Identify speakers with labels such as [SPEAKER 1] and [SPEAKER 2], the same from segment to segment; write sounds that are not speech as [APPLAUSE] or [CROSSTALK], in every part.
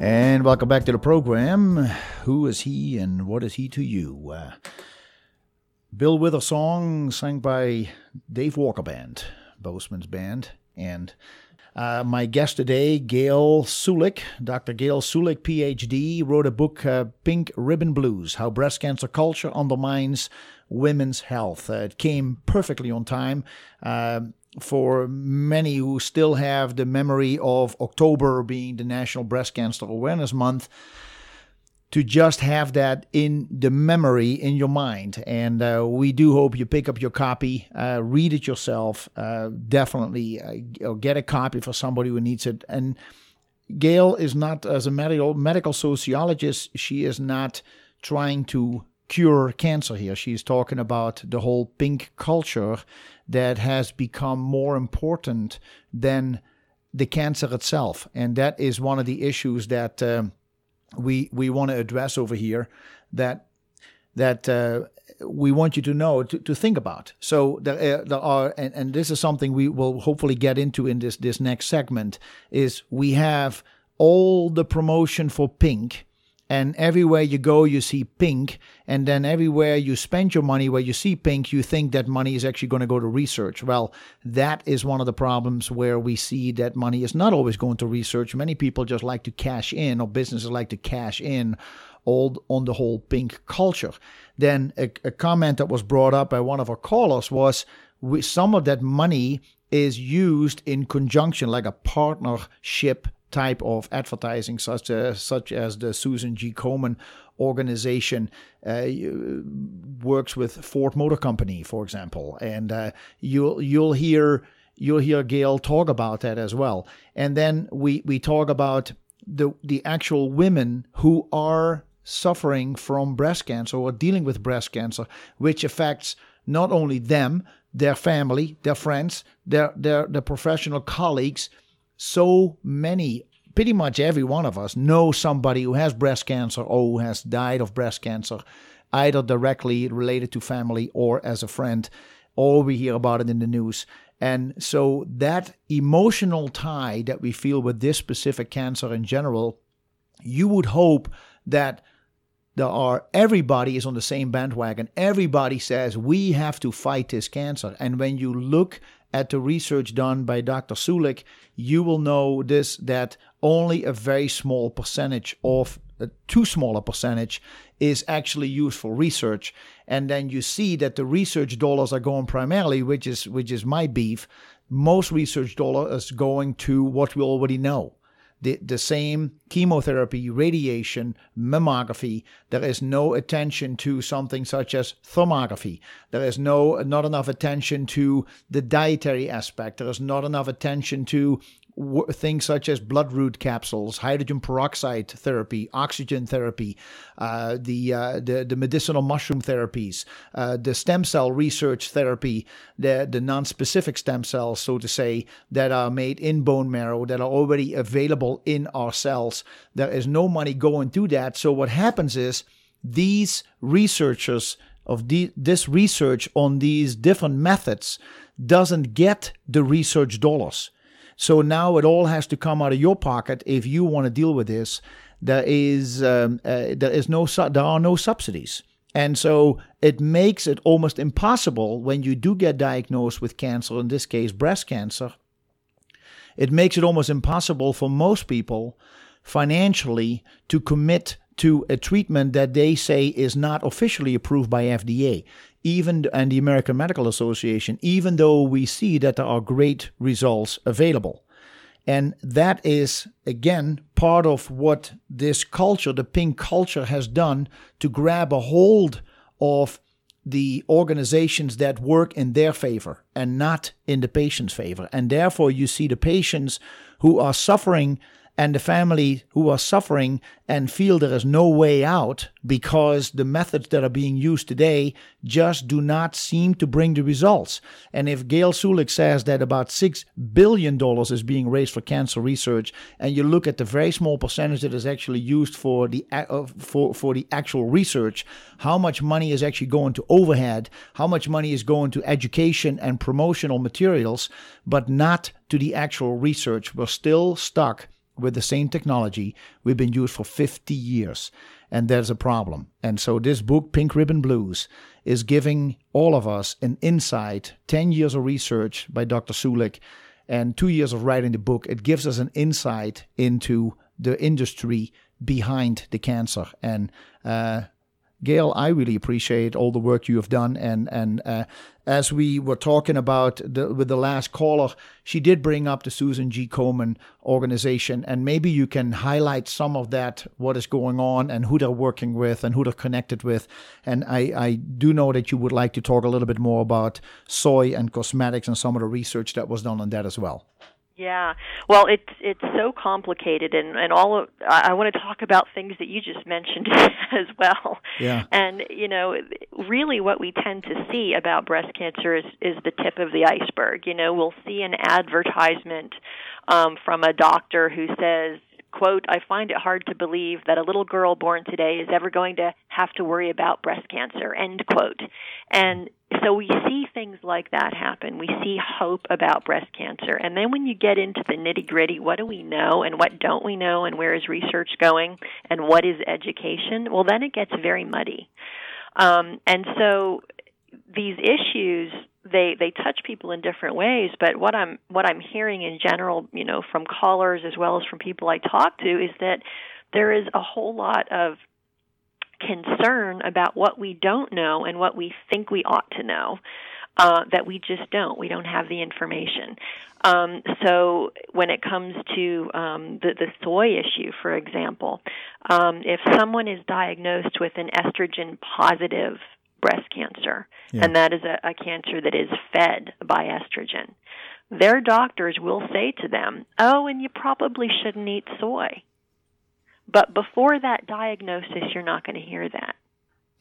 [SPEAKER 1] And welcome back to the program. Who is he and what is he to you? Uh, Bill Withers song sang by Dave Walker Band, Boseman's band. And uh, my guest today, Gayle Sulik, Dr. Gayle Sulik, PhD, wrote a book, uh, Pink Ribbon Blues How Breast Cancer Culture Undermines Women's Health. Uh, it came perfectly on time. For many who still have the memory of October being the National Breast Cancer Awareness Month, to just have that in the memory in your mind. And uh, we do hope you pick up your copy, uh, read it yourself. Uh, definitely uh, get a copy for somebody who needs it. And Gayle is not, as a medical medical sociologist, she is not trying to cure cancer here. She's talking about the whole pink culture that has become more important than the cancer itself. And that is one of the issues that uh, we we want to address over here that that uh, we want you to know to, to think about. So there, uh, there are, and, and this is something we will hopefully get into in this this next segment. Is we have all the promotion for pink and everywhere you go you see pink. And then everywhere you spend your money where you see pink you think that money is actually going to go to research. Well that is one of the problems where we see that money is not always going to research. Many people just like to cash in or businesses like to cash in all on the whole pink culture. Then a, a comment that was brought up by one of our callers was some of that money is used in conjunction like a partnership type of advertising, such as such as the Susan G. Komen organization uh, works with Ford Motor Company, for example, and uh, you'll you'll hear you'll hear Gayle talk about that as well. And then we we talk about the the actual women who are suffering from breast cancer or dealing with breast cancer, which affects not only them, their family, their friends, their their, their professional colleagues so many pretty much every one of us knows somebody who has breast cancer or who has died of breast cancer, either directly related to family or as a friend, or we hear about it in the news. And so that emotional tie that we feel with this specific cancer in general, you would hope that there are everybody is on the same bandwagon. Everybody says we have to fight this cancer. And when you look at the research done by Dr. Sulik, you will know this that only a very small percentage of a too small a percentage is actually used for research and then you see that the research dollars are going primarily which is which is my beef most research dollar is going to what we already know the, the same chemotherapy, radiation, mammography. There is no attention to something such as thermography. There is no not enough attention to the dietary aspect. There is not enough attention to things such as blood root capsules, hydrogen peroxide therapy, oxygen therapy, uh, the, uh, the the medicinal mushroom therapies, uh, the stem cell research therapy, the the non-specific stem cells, so to say, that are made in bone marrow that are already available in our cells. There is no money going to that. So what happens is these researchers of the, this research on these different methods doesn't get the research dollars so now it all has to come out of your pocket if you want to deal with this. There is um, uh, there is no there are no subsidies. And so it makes it almost impossible when you do get diagnosed with cancer, in this case, breast cancer. It makes it almost impossible for most people financially to commit to a treatment that they say is not officially approved by FDA even and the American Medical Association, even though we see that there are great results available. And that is, again, part of what this culture, the pink culture, has done to grab a hold of the organizations that work in their favor and not in the patient's favor. And therefore, you see the patients who are suffering and the family who are suffering and feel there is no way out because the methods that are being used today just do not seem to bring the results. And if Gayle Sulik says that about $6 billion is being raised for cancer research, and you look at the very small percentage that is actually used for the, uh, for, for the actual research, how much money is actually going to overhead, how much money is going to education and promotional materials, but not to the actual research, we're still stuck with the same technology we've been used for 50 years. And there's a problem. And so this book, Pink Ribbon Blues, is giving all of us an insight 10 years of research by Dr. Sulik and two years of writing the book. It gives us an insight into the industry behind the cancer. And uh, Gayle, I really appreciate all the work you have done. And and uh, as we were talking about the, with the last caller, she did bring up the Susan G. Komen organization, and maybe you can highlight some of that, what is going on, and who they're working with, and who they're connected with. And I, I do know that you would like to talk a little bit more about soy and cosmetics and some of the research that was done on that as well.
[SPEAKER 2] Yeah, well, it's it's so complicated, and and all of I, I want to talk about things that you just mentioned [LAUGHS] as well.
[SPEAKER 1] Yeah.
[SPEAKER 2] And you know, really, what we tend to see about breast cancer is is the tip of the iceberg. You know, we'll see an advertisement um, from a doctor who says, quote, I find it hard to believe that a little girl born today is ever going to have to worry about breast cancer, end quote. And so we see things like that happen. We see hope about breast cancer. And then when you get into the nitty gritty, what do we know and what don't we know and where is research going and what is education? Well, then it gets very muddy. Um, and so these issues they they touch people in different ways but what i'm what i'm hearing in general you know from callers as well as from people i talk to is that there is a whole lot of concern about what we don't know and what we think we ought to know uh, that we just don't. We don't have the information. Um, so when it comes to um, the, the soy issue, for example, um, if someone is diagnosed with an estrogen positive breast cancer, yeah. and that is a, a cancer that is fed by estrogen. Their doctors will say to them, Oh, and you probably shouldn't eat soy. But before that diagnosis, you're not going to hear that.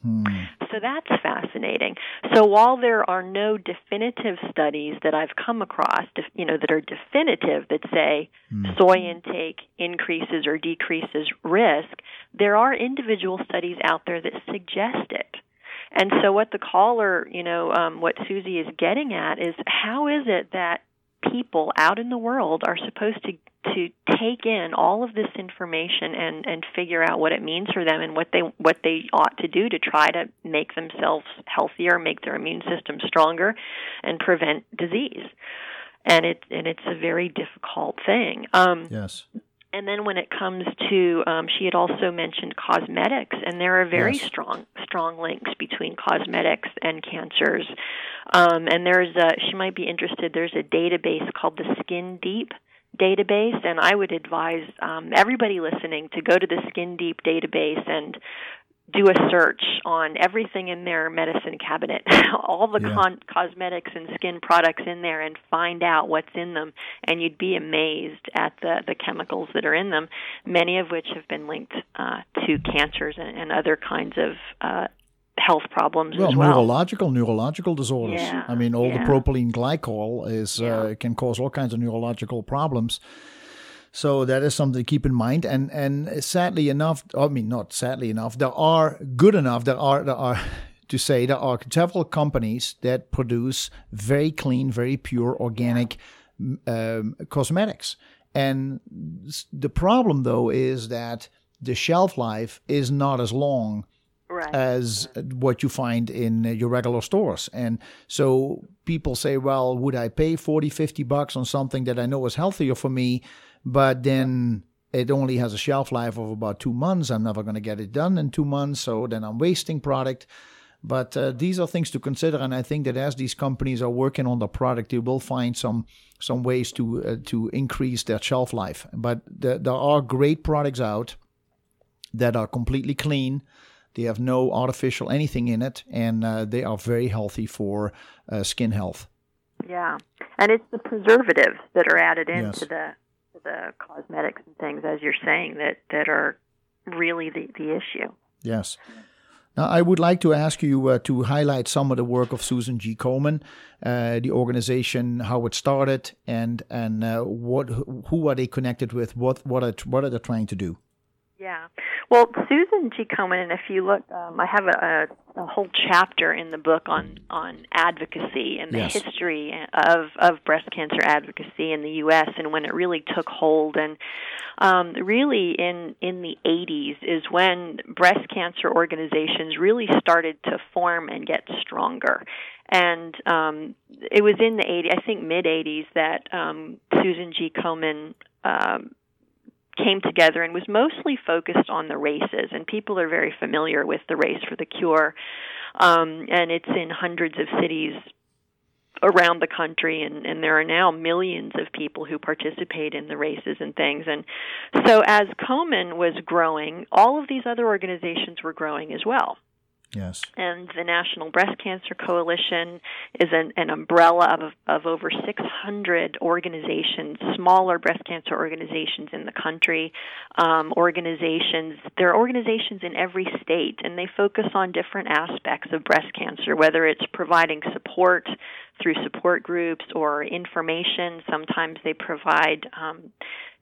[SPEAKER 1] Hmm.
[SPEAKER 2] So that's fascinating. So while there are no definitive studies that I've come across, you know, that are definitive that say hmm. soy intake increases or decreases risk, there are individual studies out there that suggest it. And so, what the caller, you know, um, what Susie is getting at is how is it that people out in the world are supposed to to take in all of this information and and figure out what it means for them and what they what they ought to do to try to make themselves healthier, make their immune system stronger, and prevent disease. And it and it's a very difficult thing.
[SPEAKER 1] Um, yes.
[SPEAKER 2] And then when it comes to, um, she had also mentioned cosmetics, and there are very yes. strong strong links between cosmetics and cancers. Um, and there's a, she might be interested. There's a database called the Skin Deep database, and I would advise um, everybody listening to go to the Skin Deep database and do a search on everything in their medicine cabinet, [LAUGHS] all the yeah. con- cosmetics and skin products in there, and find out what's in them. And you'd be amazed at the, the chemicals that are in them, many of which have been linked uh, to cancers and, and other kinds of uh, health problems
[SPEAKER 1] well,
[SPEAKER 2] as well.
[SPEAKER 1] neurological neurological disorders.
[SPEAKER 2] Yeah,
[SPEAKER 1] I mean, all
[SPEAKER 2] yeah.
[SPEAKER 1] the propylene glycol is yeah. uh, can cause all kinds of neurological problems. So that is something to keep in mind. And and sadly enough, I mean not sadly enough, there are good enough. There are there are [LAUGHS] to say there are several companies that produce very clean, very pure organic um, cosmetics. And the problem though is that the shelf life is not as long
[SPEAKER 2] Right.
[SPEAKER 1] as what you find in your regular stores. And so people say, well, would I pay 40, 50 bucks on something that I know is healthier for me but then it only has a shelf life of about two months. I'm never going to get it done in two months, so then I'm wasting product. But uh, these are things to consider, and I think that as these companies are working on the product, they will find some some ways to uh, to increase their shelf life. But the, there are great products out that are completely clean. They have no artificial anything in it, and uh, they are very healthy for uh, skin health.
[SPEAKER 2] Yeah, and it's the preservatives that are added into
[SPEAKER 1] yes.
[SPEAKER 2] the the cosmetics and things, as you're saying, that that are really the the issue.
[SPEAKER 1] Yes. Now, I would like to ask you uh, to highlight some of the work of Susan G. Komen, uh, the organization, how it started, and and uh, what who are they connected with? What what are what are they trying to do?
[SPEAKER 2] Yeah. Well, Susan G. Komen, and if you look, um, I have a, a, a, whole chapter in the book on on advocacy and the yes. history of of breast cancer advocacy in the U.S. and when it really took hold. And um, really, in in the 80s is when breast cancer organizations really started to form and get stronger. And um, it was in the 80s, I think mid 80s, that um, Susan G. Komen um, came together and was mostly focused on the races. And people are very familiar with the race for the cure. Um, and it's in hundreds of cities around the country and, and there are now millions of people who participate in the races and things and so as Komen was growing all of these other organizations were growing as well
[SPEAKER 1] Yes.
[SPEAKER 2] And the National Breast Cancer Coalition is an, an umbrella of, of over 600 organizations, smaller breast cancer organizations in the country. Um, organizations, there are organizations in every state, and they focus on different aspects of breast cancer, whether it's providing support through support groups or information. Sometimes they provide um,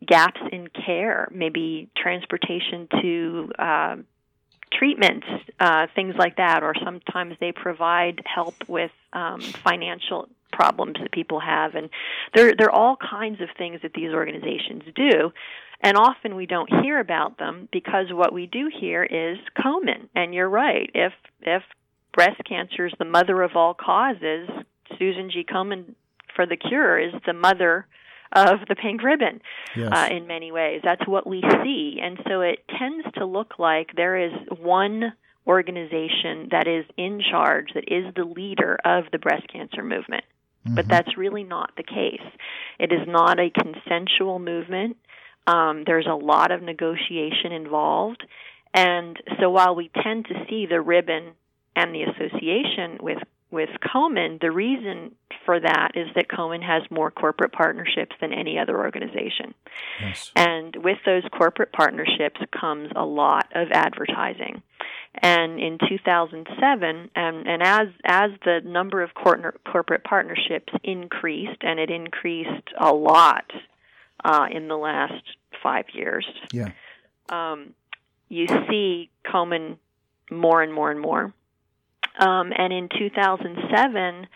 [SPEAKER 2] gaps in care, maybe transportation to uh, treatments, uh, things like that, or sometimes they provide help with um, financial problems that people have, and there there are all kinds of things that these organizations do. And often we don't hear about them because what we do hear is Komen. And you're right. If if breast cancer is the mother of all causes, Susan G. Komen for the cure is the mother of the pink ribbon yes. uh, in many ways. That's what we see. And so it tends to look like there is one organization that is in charge, that is the leader of the breast cancer movement. Mm-hmm. But that's really not the case. It is not a consensual movement. Um, there's a lot of negotiation involved. And so while we tend to see the ribbon and the association with with Komen, the reason for that is that Komen has more corporate partnerships than any other organization. Yes. And with those corporate partnerships comes a lot of advertising. And in 2007, and, and as as the number of corporate partnerships increased, and it increased a lot uh, in the last five years,
[SPEAKER 1] yeah,
[SPEAKER 2] um, you see Komen more and more and more. Um, and in 2007,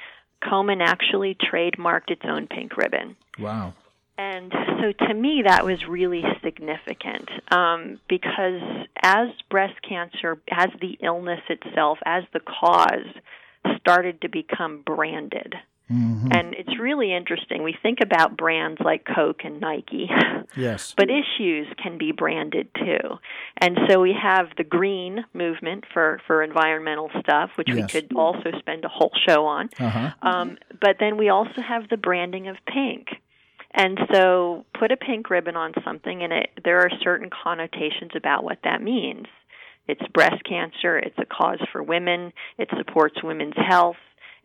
[SPEAKER 2] Komen actually trademarked its own pink ribbon.
[SPEAKER 1] Wow.
[SPEAKER 2] And so to me, that was really significant um, because as breast cancer, as the illness itself, as the cause started to become branded, Mm-hmm. And it's really interesting. We think about brands like Coke and Nike. [LAUGHS]
[SPEAKER 1] Yes.
[SPEAKER 2] but issues can be branded too. And so we have the green movement for, for environmental stuff, which yes. we could also spend a whole show on. Uh-huh. Um, but then we also have the branding of pink. And so put a pink ribbon on something, and it, there are certain connotations about what that means. It's breast cancer, it's a cause for women, it supports women's health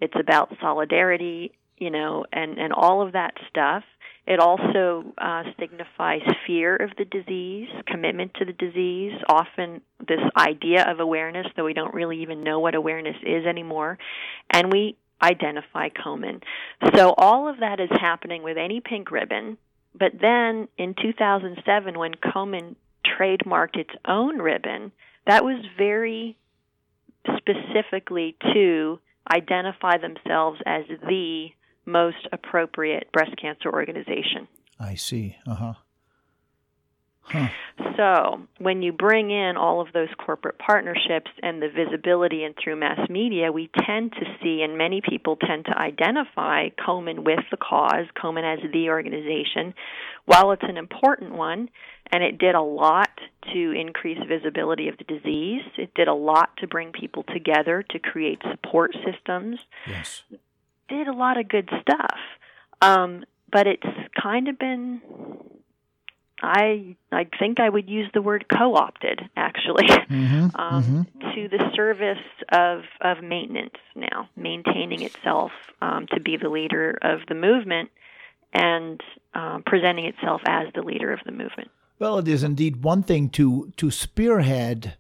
[SPEAKER 2] it's about solidarity, you know, and, and all of that stuff. It also uh, signifies fear of the disease, commitment to the disease, often this idea of awareness, though we don't really even know what awareness is anymore. And we identify Komen. So all of that is happening with any pink ribbon. But then in 2007, when Komen trademarked its own ribbon, that was very specifically to identify themselves as the most appropriate breast cancer organization.
[SPEAKER 1] I see. Uh huh.
[SPEAKER 2] Huh. So, when you bring in all of those corporate partnerships and the visibility and through mass media, we tend to see, and many people tend to identify Komen with the cause, Komen as the organization. While it's an important one, and it did a lot to increase visibility of the disease, it did a lot to bring people together to create support systems.
[SPEAKER 1] Yes.
[SPEAKER 2] Did a lot of good stuff. Um, but it's kind of been I I think I would use the word co-opted actually [LAUGHS] mm-hmm, um, mm-hmm. to the service of of maintenance now, maintaining itself um, to be the leader of the movement and um, presenting itself as the leader of the movement.
[SPEAKER 1] Well, it is indeed one thing to to spearhead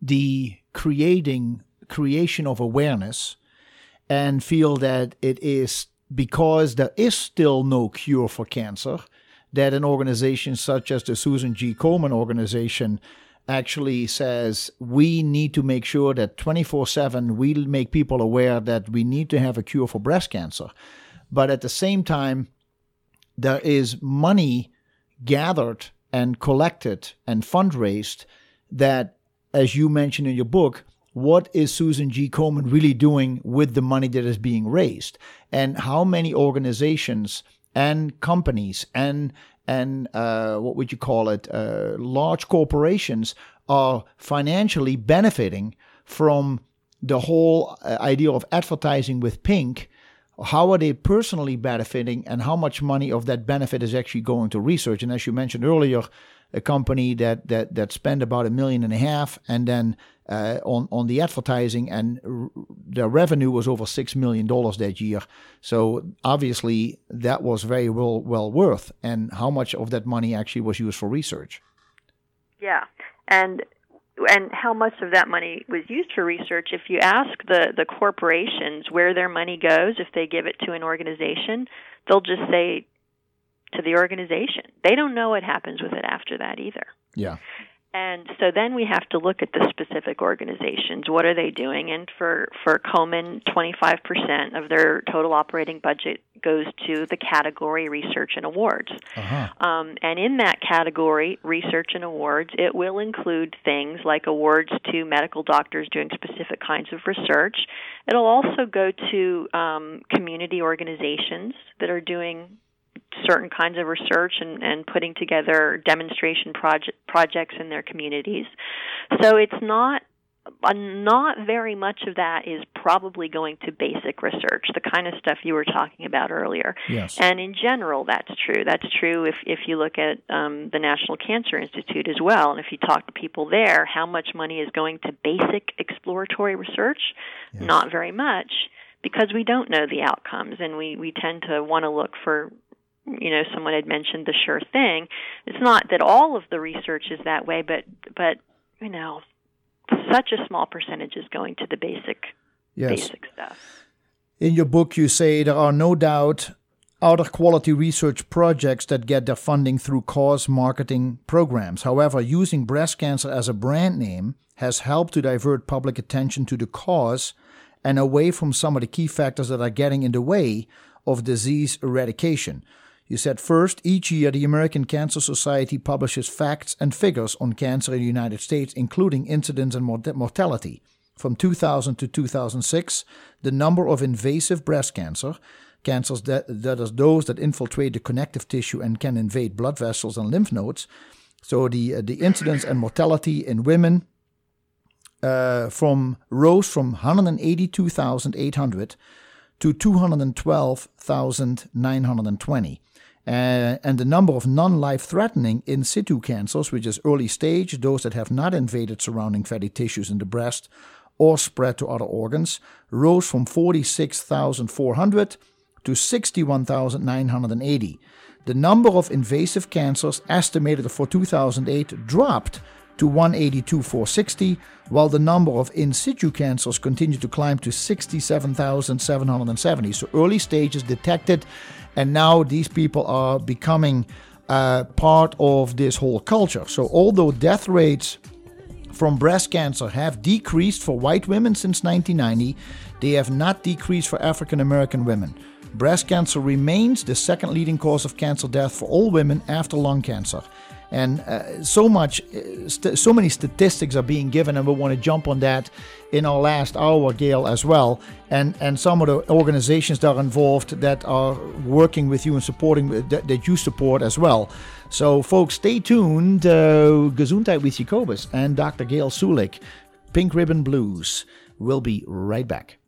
[SPEAKER 1] the creating creation of awareness and feel that it is because there is still no cure for cancer that an organization such as the Susan G. Komen organization actually says we need to make sure that 24 7 we make people aware that we need to have a cure for breast cancer. But at the same time, there is money gathered and collected and fundraised that, as you mentioned in your book, what is Susan G. Komen really doing with the money that is being raised? And how many organizations and companies and and uh, what would you call it? Uh, large corporations are financially benefiting from the whole uh, idea of advertising with pink how are they personally benefiting and how much money of that benefit is actually going to research and as you mentioned earlier a company that that that spent about a million and a half and then uh, on on the advertising and r- their revenue was over six million dollars that year. So obviously that was very well well worth and how much of that money actually was used for research.
[SPEAKER 2] Yeah and and how much of that money was used for research? If you ask the the corporations where their money goes if they give it to an organization they'll just say to the organization they don't know what happens with it after that either
[SPEAKER 1] yeah
[SPEAKER 2] and so then we have to look at the specific organizations. What are they doing? And for, for Komen, 25% of their total operating budget goes to the category research and awards. Uh-huh. Um, and in that category, research and awards, it will include things like awards to medical doctors doing specific kinds of research. It'll also go to um, community organizations that are doing certain kinds of research and, and putting together demonstration project, projects in their communities. So it's not uh, not very much of that is probably going to basic research, the kind of stuff you were talking about earlier.
[SPEAKER 1] Yes.
[SPEAKER 2] And in general, that's true. That's true if, if you look at um, the National Cancer Institute as well. And if you talk to people there, how much money is going to basic exploratory research? Yes. Not very much because we don't know the outcomes and we, we tend to want to look for you know someone had mentioned the sure thing. It's not that all of the research is that way but but you know such a small percentage is going to the basic yes. basic stuff.
[SPEAKER 1] In your book you say there are no doubt other quality research projects that get their funding through cause marketing programs. However using breast cancer as a brand name has helped to divert public attention to the cause and away from some of the key factors that are getting in the way of disease eradication you said first, each year the American Cancer Society publishes facts and figures on cancer in the United States, including incidence and mortality. From 2000 to 2006, the number of invasive breast cancer, cancers that, that are those that infiltrate the connective tissue and can invade blood vessels and lymph nodes, so the uh, the incidence and mortality in women uh, from rose from 182,800 to 212,920. Uh, and the number of non life threatening in situ cancers, which is early stage, those that have not invaded surrounding fatty tissues in the breast or spread to other organs, rose from 46,400 to 61,980. The number of invasive cancers estimated for 2008 dropped to 182,460, while the number of in situ cancers continued to climb to 67,770. So early stages detected and now these people are becoming uh, part of this whole culture. So, although death rates from breast cancer have decreased for white women since 1990, they have not decreased for African American women. Breast cancer remains the second leading cause of cancer death for all women after lung cancer. And uh, so much, uh, st- so many statistics are being given, and we want to jump on that in our last hour, Gayle, as well. And and some of the organizations that are involved that are working with you and supporting uh, that, that you support as well. So, folks, stay tuned. Uh, Gesundheit with Jacobus and Dr. Gayle Sulik, Pink Ribbon Blues. We'll be right back.